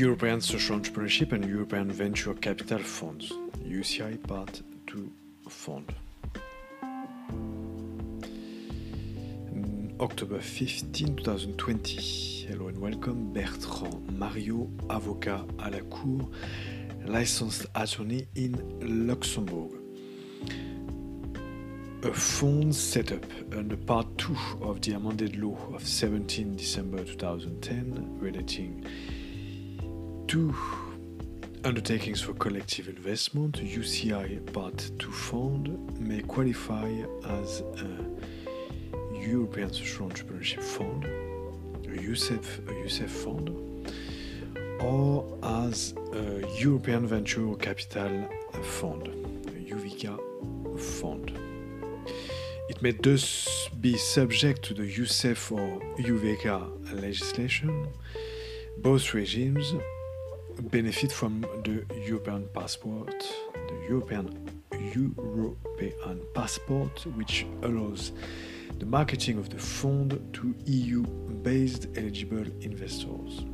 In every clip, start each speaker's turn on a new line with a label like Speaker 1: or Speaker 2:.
Speaker 1: European Social Entrepreneurship and European Venture Capital Funds, UCI Part 2 Fund. October 15, 2020. Hello and welcome. Bertrand Mario, avocat à la Cour, licensed attorney in Luxembourg. A fund set up under Part 2 of the amended law of 17 December 2010 relating to undertakings for collective investment, UCI Part 2 fund may qualify as a European Social Entrepreneurship Fund, a USEF, a fund, or as a European Venture Capital Fund, a UVCA fund. It may thus be subject to the USEF or UVCA legislation. Both regimes benefit from the European passport, the European European passport, which allows the marketing of the fund to EU-based eligible investors.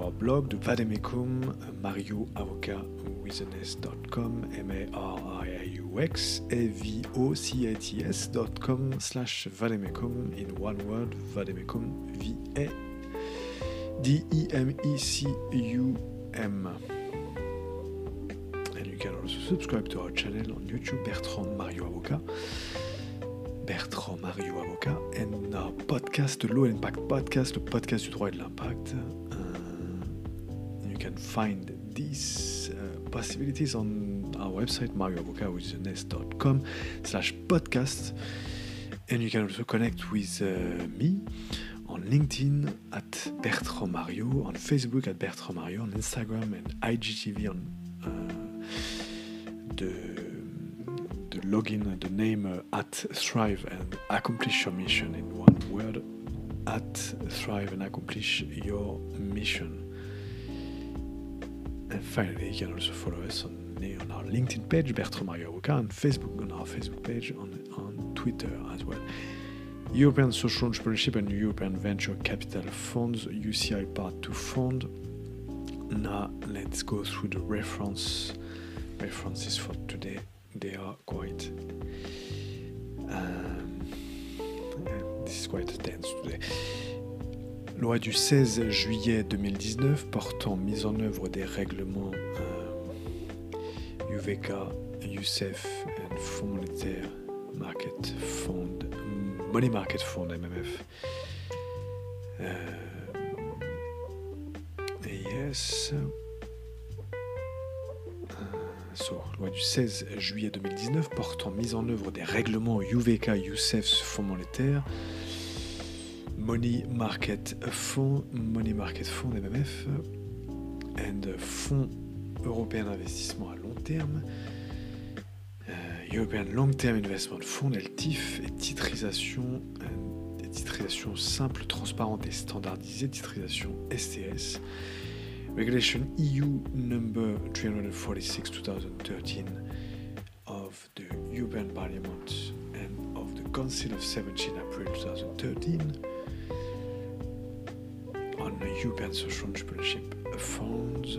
Speaker 1: Our blog, the Vademecum, Mario Avocat with an S.com, M-A-R-I-A-U-X, A-V-O-C-A-T-S dot com slash Vademecum in one word, Vademecum, V-A D-E-M-E-C-U-M. And you can also subscribe to our channel on YouTube, Bertrand Mario Avocat. Bertrand Mario Avocat, and our podcast, Law Impact Podcast, le podcast du droit et de l'impact. Can find these uh, possibilities on our website, marioavocat.com slash podcast. And you can also connect with uh, me on LinkedIn at Bertrand Mario, on Facebook at Bertrand Mario, on Instagram and IGTV on uh, the, the login, the name at Thrive and accomplish your mission in one word at Thrive and accomplish your mission. And finally, you can also follow us on, on our LinkedIn page, Bertrand Mario Avocat, and Facebook on our Facebook page, on, on Twitter as well. European Social Entrepreneurship and European Venture Capital Funds, UCI Part 2 Fund. Now let's go through the reference references for today. They are quite Loi du 16 juillet 2019 portant mise en œuvre des règlements euh, UVK, USEF et Fonds monétaire Market Fund, Money Market Fund MMF. Euh, yes. So, loi du 16 juillet 2019 portant mise en œuvre des règlements UVK, USEF, Fonds monétaire, Money Market Fund, Money Market Fund MMF, and Fonds européen d'investissement à long terme, euh, European Long Term Investment Fund, LTIF, et titrisation, euh, titrisation simple, transparente et standardisée, titrisation STS. Regulation EU number 346-2013 of the European Parliament and of the Council of 17 April 2013 on European Social Entrepreneurship Funds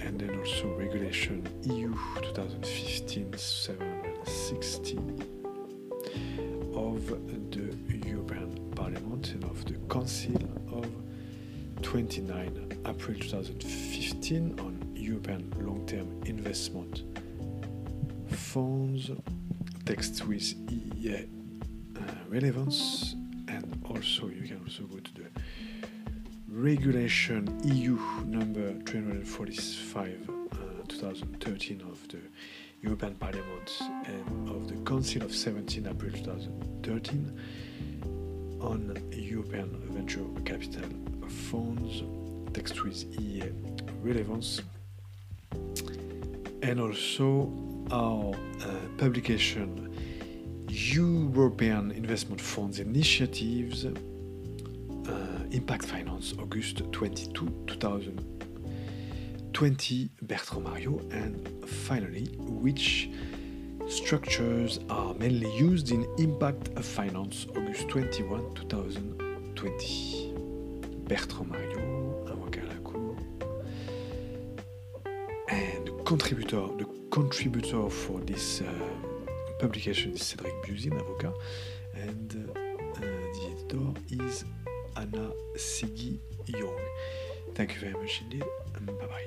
Speaker 1: and then also Regulation EU 2015-760 of the European Parliament and of the Council of 29 April 2015 on European long-term investment funds, text with EEA uh, relevance, and also you can also go to the regulation EU number 345 uh, 2013 of the European Parliament and of the Council of 17 April 2013 on European venture capital funds, text with EA relevance, and also our uh, publication European Investment Funds Initiatives, Impact Finance, August 22, 2020, Bertrand Mario, and finally, which structures are mainly used in Impact Finance, August 21, 2020. Bertrand Mario, avocat à la cour. And contributor, the contributor for this uh, publication is Cedric Buzin, avocat. And uh, the editor is Anna Sigi Young. Thank you very much indeed, and bye bye.